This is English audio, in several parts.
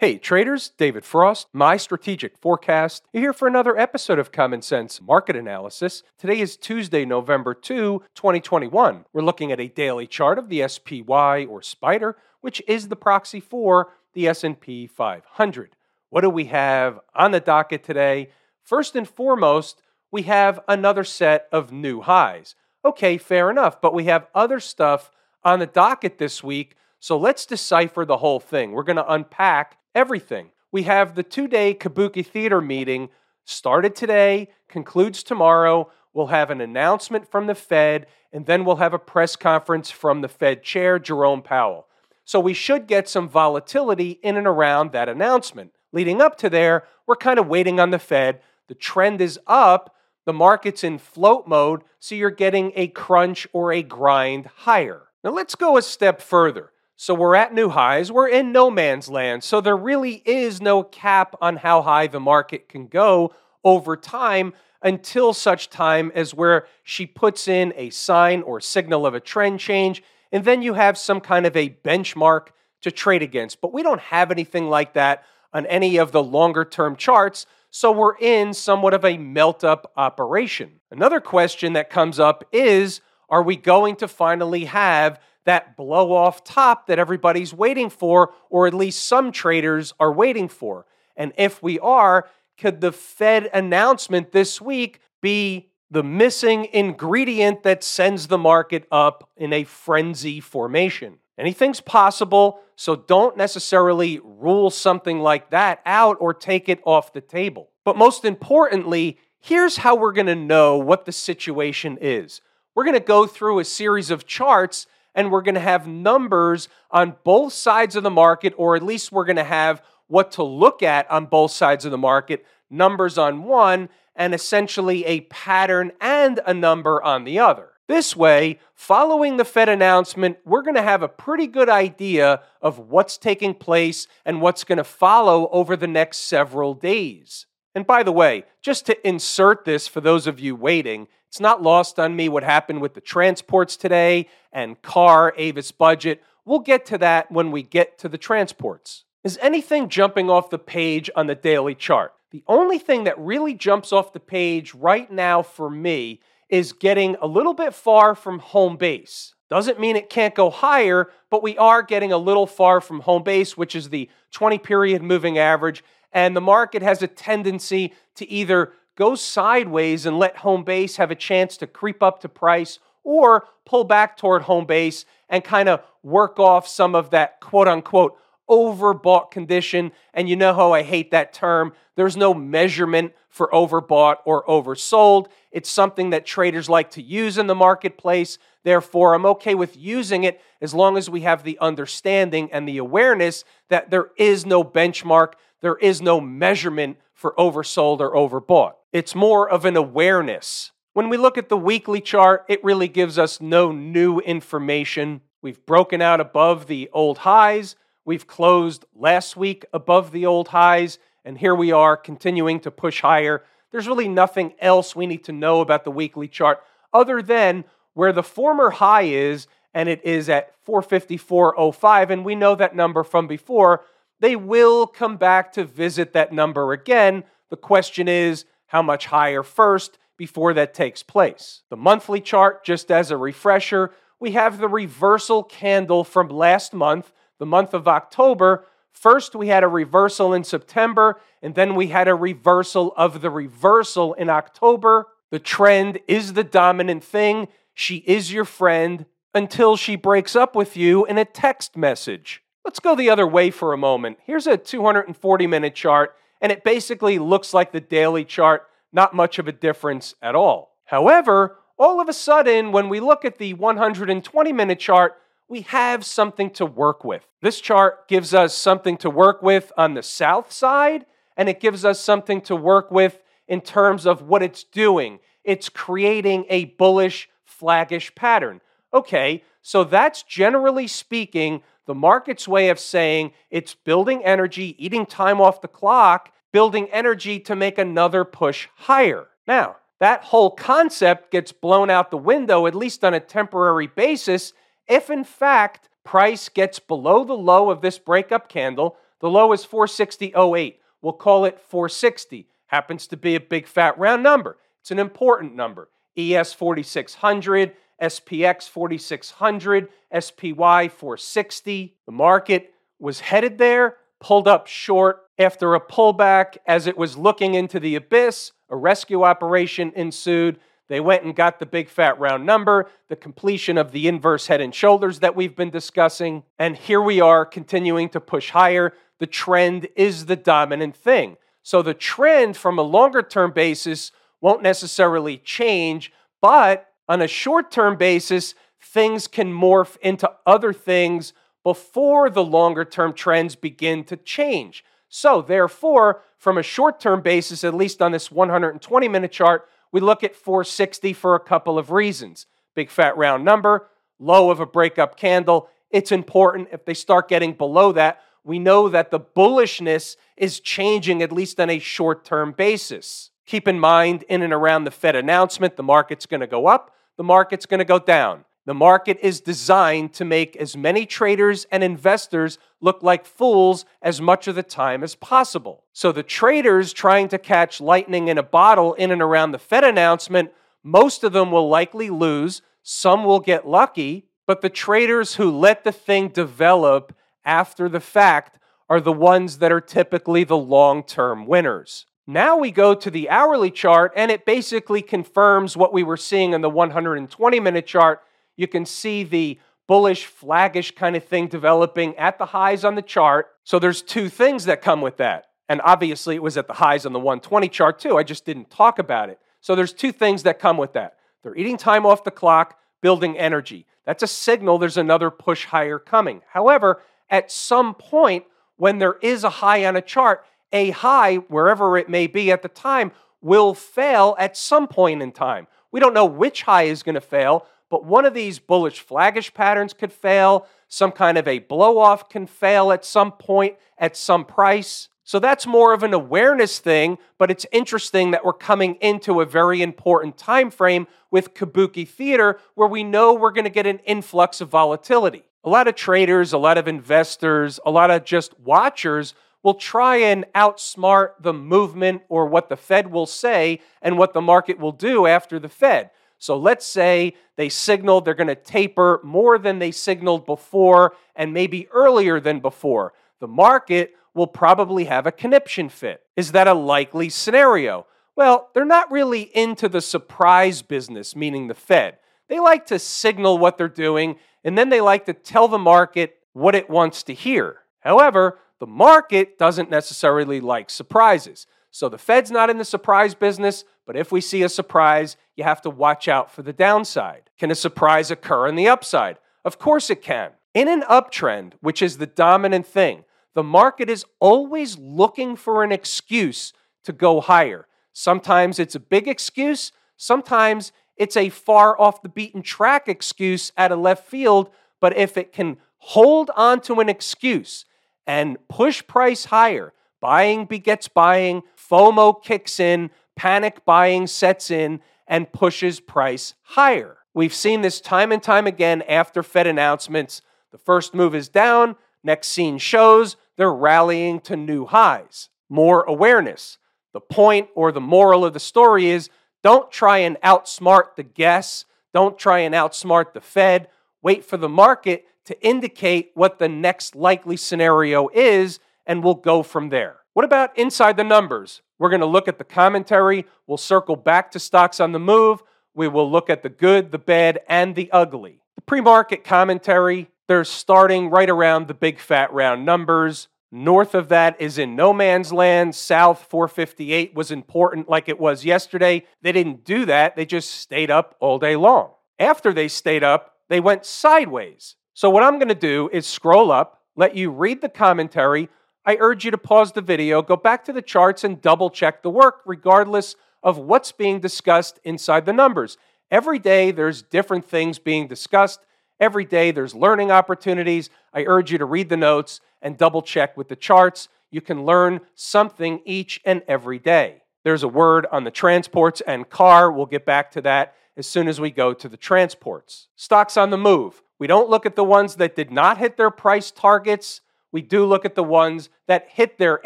Hey traders, David Frost, my strategic forecast. You're here for another episode of Common Sense Market Analysis. Today is Tuesday, November 2, 2021. We're looking at a daily chart of the SPY or Spider, which is the proxy for the S&P 500. What do we have on the docket today? First and foremost, we have another set of new highs. Okay, fair enough, but we have other stuff on the docket this week, so let's decipher the whole thing. We're going to unpack everything. We have the two day Kabuki Theater meeting started today, concludes tomorrow. We'll have an announcement from the Fed, and then we'll have a press conference from the Fed chair, Jerome Powell. So we should get some volatility in and around that announcement. Leading up to there, we're kind of waiting on the Fed. The trend is up, the market's in float mode, so you're getting a crunch or a grind higher. Now let's go a step further. So we're at new highs. We're in no man's land. So there really is no cap on how high the market can go over time until such time as where she puts in a sign or signal of a trend change. And then you have some kind of a benchmark to trade against. But we don't have anything like that on any of the longer term charts. So we're in somewhat of a melt up operation. Another question that comes up is are we going to finally have that blow off top that everybody's waiting for, or at least some traders are waiting for? And if we are, could the Fed announcement this week be the missing ingredient that sends the market up in a frenzy formation? Anything's possible, so don't necessarily rule something like that out or take it off the table. But most importantly, here's how we're going to know what the situation is. We're going to go through a series of charts and we're going to have numbers on both sides of the market, or at least we're going to have what to look at on both sides of the market numbers on one, and essentially a pattern and a number on the other. This way, following the Fed announcement, we're going to have a pretty good idea of what's taking place and what's going to follow over the next several days. And by the way, just to insert this for those of you waiting, it's not lost on me what happened with the transports today and car Avis budget. We'll get to that when we get to the transports. Is anything jumping off the page on the daily chart? The only thing that really jumps off the page right now for me is getting a little bit far from home base. Doesn't mean it can't go higher, but we are getting a little far from home base, which is the 20 period moving average. And the market has a tendency to either go sideways and let home base have a chance to creep up to price or pull back toward home base and kind of work off some of that quote unquote overbought condition. And you know how I hate that term. There's no measurement for overbought or oversold. It's something that traders like to use in the marketplace. Therefore, I'm okay with using it as long as we have the understanding and the awareness that there is no benchmark, there is no measurement for oversold or overbought. It's more of an awareness. When we look at the weekly chart, it really gives us no new information. We've broken out above the old highs. We've closed last week above the old highs, and here we are continuing to push higher. There's really nothing else we need to know about the weekly chart other than where the former high is, and it is at 454.05, and we know that number from before they will come back to visit that number again. The question is, how much higher first before that takes place? The monthly chart, just as a refresher, we have the reversal candle from last month, the month of October. First, we had a reversal in September, and then we had a reversal of the reversal in October. The trend is the dominant thing. She is your friend until she breaks up with you in a text message. Let's go the other way for a moment. Here's a 240 minute chart, and it basically looks like the daily chart, not much of a difference at all. However, all of a sudden, when we look at the 120 minute chart, we have something to work with. This chart gives us something to work with on the south side, and it gives us something to work with in terms of what it's doing. It's creating a bullish, flaggish pattern. Okay, so that's generally speaking the market's way of saying it's building energy, eating time off the clock, building energy to make another push higher. Now, that whole concept gets blown out the window, at least on a temporary basis, if in fact price gets below the low of this breakup candle. The low is 460.08. We'll call it 460. Happens to be a big fat round number. It's an important number. ES 4600, SPX 4600, SPY 460. The market was headed there, pulled up short after a pullback as it was looking into the abyss. A rescue operation ensued. They went and got the big fat round number, the completion of the inverse head and shoulders that we've been discussing. And here we are continuing to push higher. The trend is the dominant thing. So the trend from a longer term basis won't necessarily change, but on a short term basis, things can morph into other things before the longer term trends begin to change. So, therefore, from a short term basis, at least on this 120 minute chart, we look at 460 for a couple of reasons. Big fat round number, low of a breakup candle. It's important if they start getting below that. We know that the bullishness is changing, at least on a short term basis. Keep in mind, in and around the Fed announcement, the market's going to go up, the market's going to go down. The market is designed to make as many traders and investors look like fools as much of the time as possible. So the traders trying to catch lightning in a bottle in and around the Fed announcement, most of them will likely lose, some will get lucky, but the traders who let the thing develop after the fact are the ones that are typically the long term winners. Now we go to the hourly chart, and it basically confirms what we were seeing in the 120 minute chart you can see the bullish, flaggish kind of thing developing at the highs on the chart. So there's two things that come with that. And obviously, it was at the highs on the 120 chart too. I just didn't talk about it. So there's two things that come with that. They're eating time off the clock, building energy. That's a signal there's another push higher coming. However, at some point, when there is a high on a chart, a high, wherever it may be at the time, will fail at some point in time. We don't know which high is going to fail, but one of these bullish flaggish patterns could fail. Some kind of a blow off can fail at some point at some price. So that's more of an awareness thing, but it's interesting that we're coming into a very important time frame with Kabuki Theater where we know we're going to get an influx of volatility. A lot of traders, a lot of investors, a lot of just watchers will try and outsmart the movement or what the Fed will say and what the market will do after the Fed. So let's say they signaled they're going to taper more than they signaled before and maybe earlier than before. The market will probably have a conniption fit. Is that a likely scenario? Well, they're not really into the surprise business, meaning the Fed. They like to signal what they're doing and then they like to tell the market what it wants to hear. However, the market doesn't necessarily like surprises. So the Fed's not in the surprise business, but if we see a surprise, you have to watch out for the downside. Can a surprise occur on the upside? Of course it can. In an uptrend, which is the dominant thing, the market is always looking for an excuse to go higher. Sometimes it's a big excuse, sometimes it's a far off the beaten track excuse at a left field. But if it can hold on to an excuse and push price higher, buying begets buying, FOMO kicks in, panic buying sets in, and pushes price higher. We've seen this time and time again after Fed announcements. The first move is down, next scene shows they're rallying to new highs. More awareness. The point or the moral of the story is don't try and outsmart the guess, don't try and outsmart the Fed. Wait for the market to indicate what the next likely scenario is, and we'll go from there. What about inside the numbers? We're going to look at the commentary. We'll circle back to stocks on the move. We will look at the good, the bad, and the ugly. The pre market commentary, they're starting right around the big fat round numbers. North of that is in no man's land. South 458 was important like it was yesterday. They didn't do that, they just stayed up all day long. After they stayed up, they went sideways. So, what I'm going to do is scroll up, let you read the commentary, I urge you to pause the video, go back to the charts, and double check the work, regardless of what's being discussed inside the numbers. Every day, there's different things being discussed. Every day, there's learning opportunities. I urge you to read the notes and double check with the charts. You can learn something each and every day. There's a word on the transports and car. We'll get back to that as soon as we go to the transports. Stocks on the move. We don't look at the ones that did not hit their price targets we do look at the ones that hit their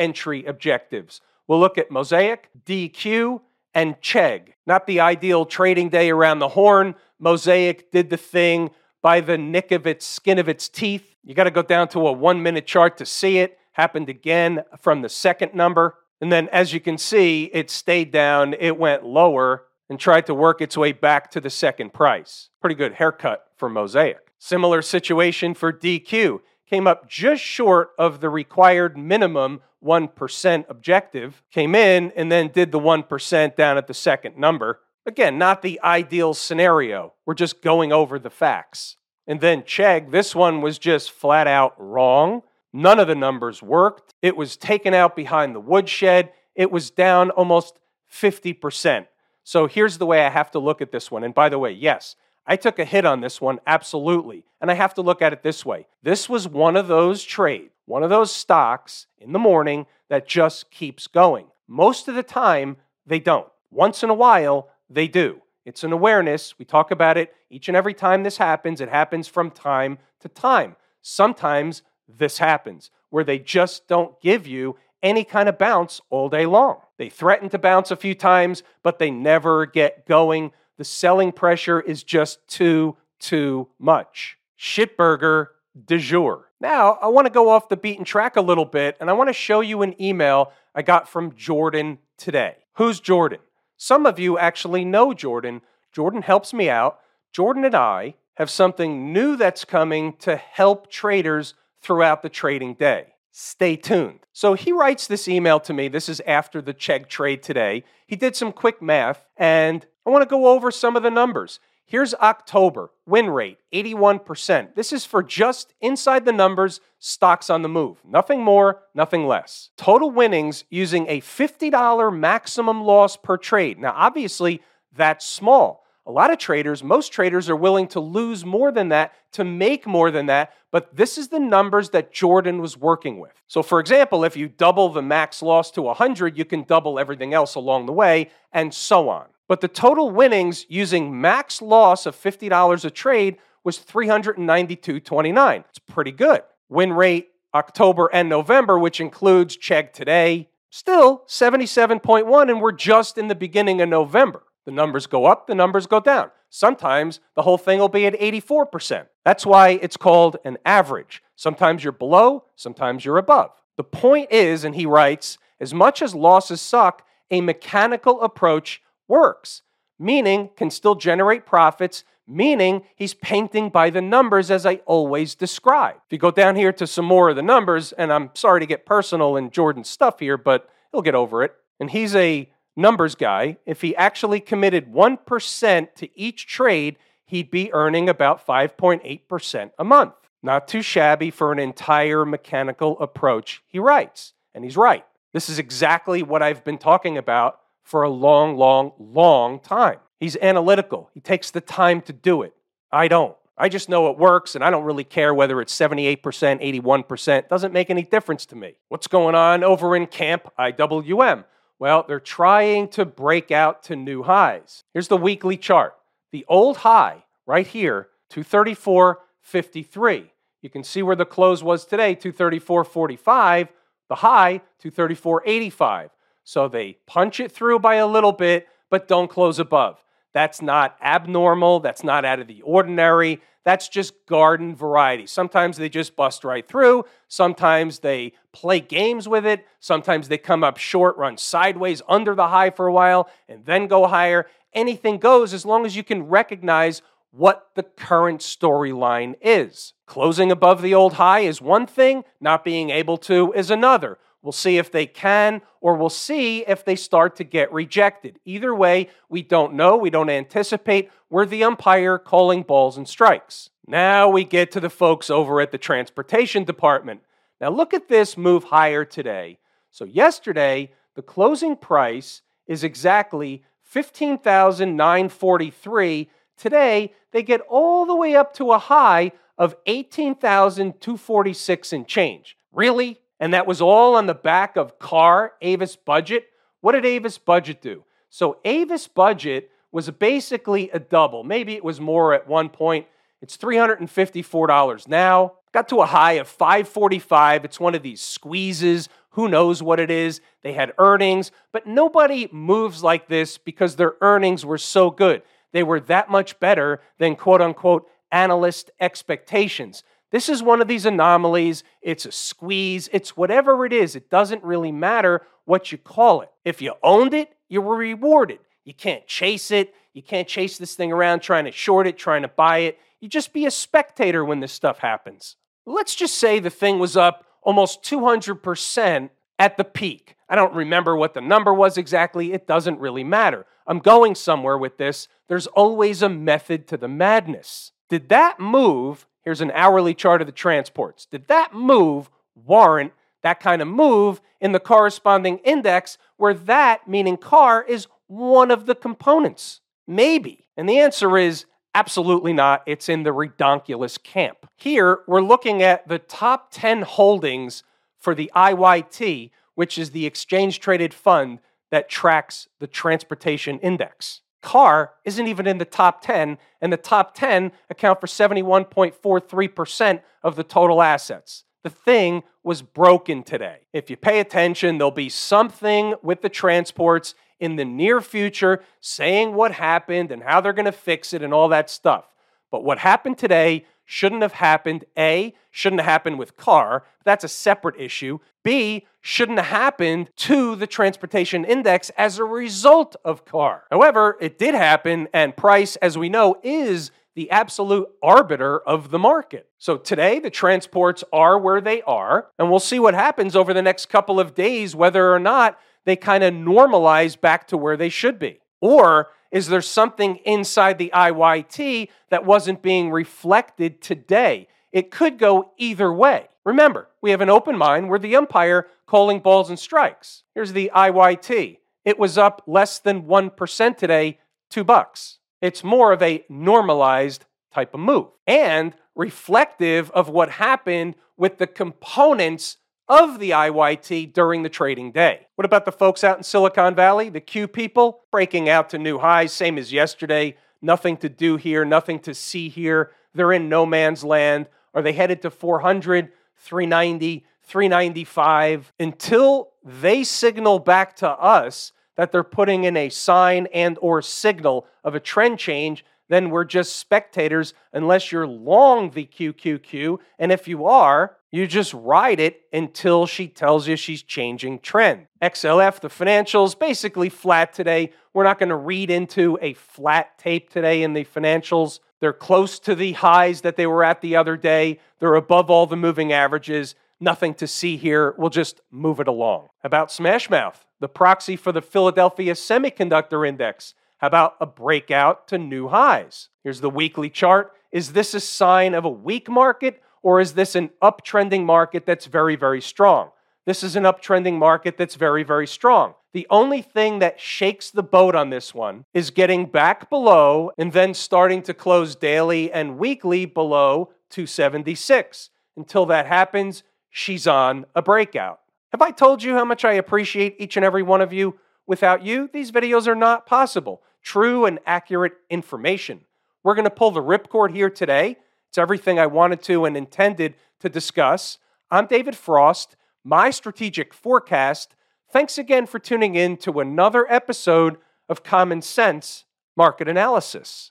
entry objectives. We'll look at Mosaic, DQ, and Chegg. Not the ideal trading day around the horn. Mosaic did the thing by the nick of its skin of its teeth. You got to go down to a one minute chart to see it. Happened again from the second number. And then, as you can see, it stayed down, it went lower, and tried to work its way back to the second price. Pretty good haircut for Mosaic. Similar situation for DQ. Came up just short of the required minimum 1% objective, came in and then did the 1% down at the second number. Again, not the ideal scenario. We're just going over the facts. And then Chegg, this one was just flat out wrong. None of the numbers worked. It was taken out behind the woodshed. It was down almost 50%. So here's the way I have to look at this one. And by the way, yes, I took a hit on this one, absolutely. And I have to look at it this way this was one of those trades, one of those stocks in the morning that just keeps going. Most of the time, they don't. Once in a while, they do. It's an awareness. We talk about it each and every time this happens. It happens from time to time. Sometimes this happens where they just don't give you any kind of bounce all day long. They threaten to bounce a few times, but they never get going. The selling pressure is just too, too much. Shitburger de jour. Now, I want to go off the beaten track a little bit, and I want to show you an email I got from Jordan today. Who's Jordan? Some of you actually know Jordan. Jordan helps me out. Jordan and I have something new that's coming to help traders throughout the trading day. Stay tuned. So he writes this email to me. This is after the Chegg trade today. He did some quick math, and I want to go over some of the numbers. Here's October win rate 81%. This is for just inside the numbers, stocks on the move. Nothing more, nothing less. Total winnings using a $50 maximum loss per trade. Now, obviously, that's small. A lot of traders, most traders are willing to lose more than that to make more than that, but this is the numbers that Jordan was working with. So, for example, if you double the max loss to 100, you can double everything else along the way, and so on. But the total winnings using max loss of $50 a trade was 392.29. It's pretty good. Win rate October and November, which includes Chegg today, still 77.1, and we're just in the beginning of November. The numbers go up, the numbers go down. Sometimes the whole thing will be at 84%. That's why it's called an average. Sometimes you're below, sometimes you're above. The point is, and he writes, as much as losses suck, a mechanical approach works, meaning can still generate profits, meaning he's painting by the numbers as I always describe. If you go down here to some more of the numbers, and I'm sorry to get personal in Jordan's stuff here, but he'll get over it. And he's a numbers guy, if he actually committed 1% to each trade, he'd be earning about 5.8% a month. Not too shabby for an entire mechanical approach, he writes. And he's right. This is exactly what I've been talking about for a long, long, long time. He's analytical, he takes the time to do it. I don't. I just know it works, and I don't really care whether it's 78%, 81%. Doesn't make any difference to me. What's going on over in Camp IWM? Well, they're trying to break out to new highs. Here's the weekly chart. The old high right here, 234.53. You can see where the close was today, 234.45. The high, 234.85. So they punch it through by a little bit, but don't close above. That's not abnormal. That's not out of the ordinary. That's just garden variety. Sometimes they just bust right through. Sometimes they play games with it. Sometimes they come up short, run sideways under the high for a while, and then go higher. Anything goes as long as you can recognize what the current storyline is. Closing above the old high is one thing, not being able to is another. We'll see if they can, or we'll see if they start to get rejected. Either way, we don't know. We don't anticipate. We're the umpire calling balls and strikes. Now we get to the folks over at the transportation department. Now look at this move higher today. So, yesterday, the closing price is exactly 15,943. Today, they get all the way up to a high of 18,246 and change. Really? And that was all on the back of Car Avis Budget. What did Avis Budget do? So Avis Budget was basically a double. Maybe it was more at one point. It's $354 now. got to a high of 545. It's one of these squeezes. Who knows what it is? They had earnings, but nobody moves like this because their earnings were so good. They were that much better than quote unquote analyst expectations. This is one of these anomalies. It's a squeeze. It's whatever it is. It doesn't really matter what you call it. If you owned it, you were rewarded. You can't chase it. You can't chase this thing around trying to short it, trying to buy it. You just be a spectator when this stuff happens. Let's just say the thing was up almost 200% at the peak. I don't remember what the number was exactly. It doesn't really matter. I'm going somewhere with this. There's always a method to the madness. Did that move? Here's an hourly chart of the transports. Did that move warrant that kind of move in the corresponding index where that, meaning car, is one of the components? Maybe. And the answer is absolutely not. It's in the redonkulous camp. Here, we're looking at the top 10 holdings for the IYT, which is the exchange traded fund that tracks the transportation index. Car isn't even in the top 10, and the top 10 account for 71.43% of the total assets. The thing was broken today. If you pay attention, there'll be something with the transports in the near future saying what happened and how they're going to fix it and all that stuff. But what happened today shouldn't have happened. A, shouldn't have happened with car. That's a separate issue. B, shouldn't have happened to the transportation index as a result of car. However, it did happen, and price, as we know, is the absolute arbiter of the market. So today, the transports are where they are, and we'll see what happens over the next couple of days, whether or not they kind of normalize back to where they should be. Or is there something inside the IYT that wasn't being reflected today? It could go either way. Remember, we have an open mind. We're the umpire calling balls and strikes. Here's the IYT. It was up less than 1% today, 2 bucks. It's more of a normalized type of move and reflective of what happened with the components of the IYT during the trading day. What about the folks out in Silicon Valley, the Q people, breaking out to new highs, same as yesterday? Nothing to do here, nothing to see here. They're in no man's land. Are they headed to 400, 390, 395 until they signal back to us that they're putting in a sign and or signal of a trend change, then we're just spectators unless you're long the QQQ. And if you are, you just ride it until she tells you she's changing trend. XLF, the financials, basically flat today. We're not going to read into a flat tape today in the financials. They're close to the highs that they were at the other day. They're above all the moving averages. Nothing to see here. We'll just move it along. About Smashmouth, the proxy for the Philadelphia Semiconductor Index. How about a breakout to new highs? Here's the weekly chart. Is this a sign of a weak market or is this an uptrending market that's very, very strong? This is an uptrending market that's very, very strong. The only thing that shakes the boat on this one is getting back below and then starting to close daily and weekly below 276. Until that happens, she's on a breakout. Have I told you how much I appreciate each and every one of you? Without you, these videos are not possible. True and accurate information. We're going to pull the ripcord here today. It's everything I wanted to and intended to discuss. I'm David Frost, my strategic forecast. Thanks again for tuning in to another episode of Common Sense Market Analysis.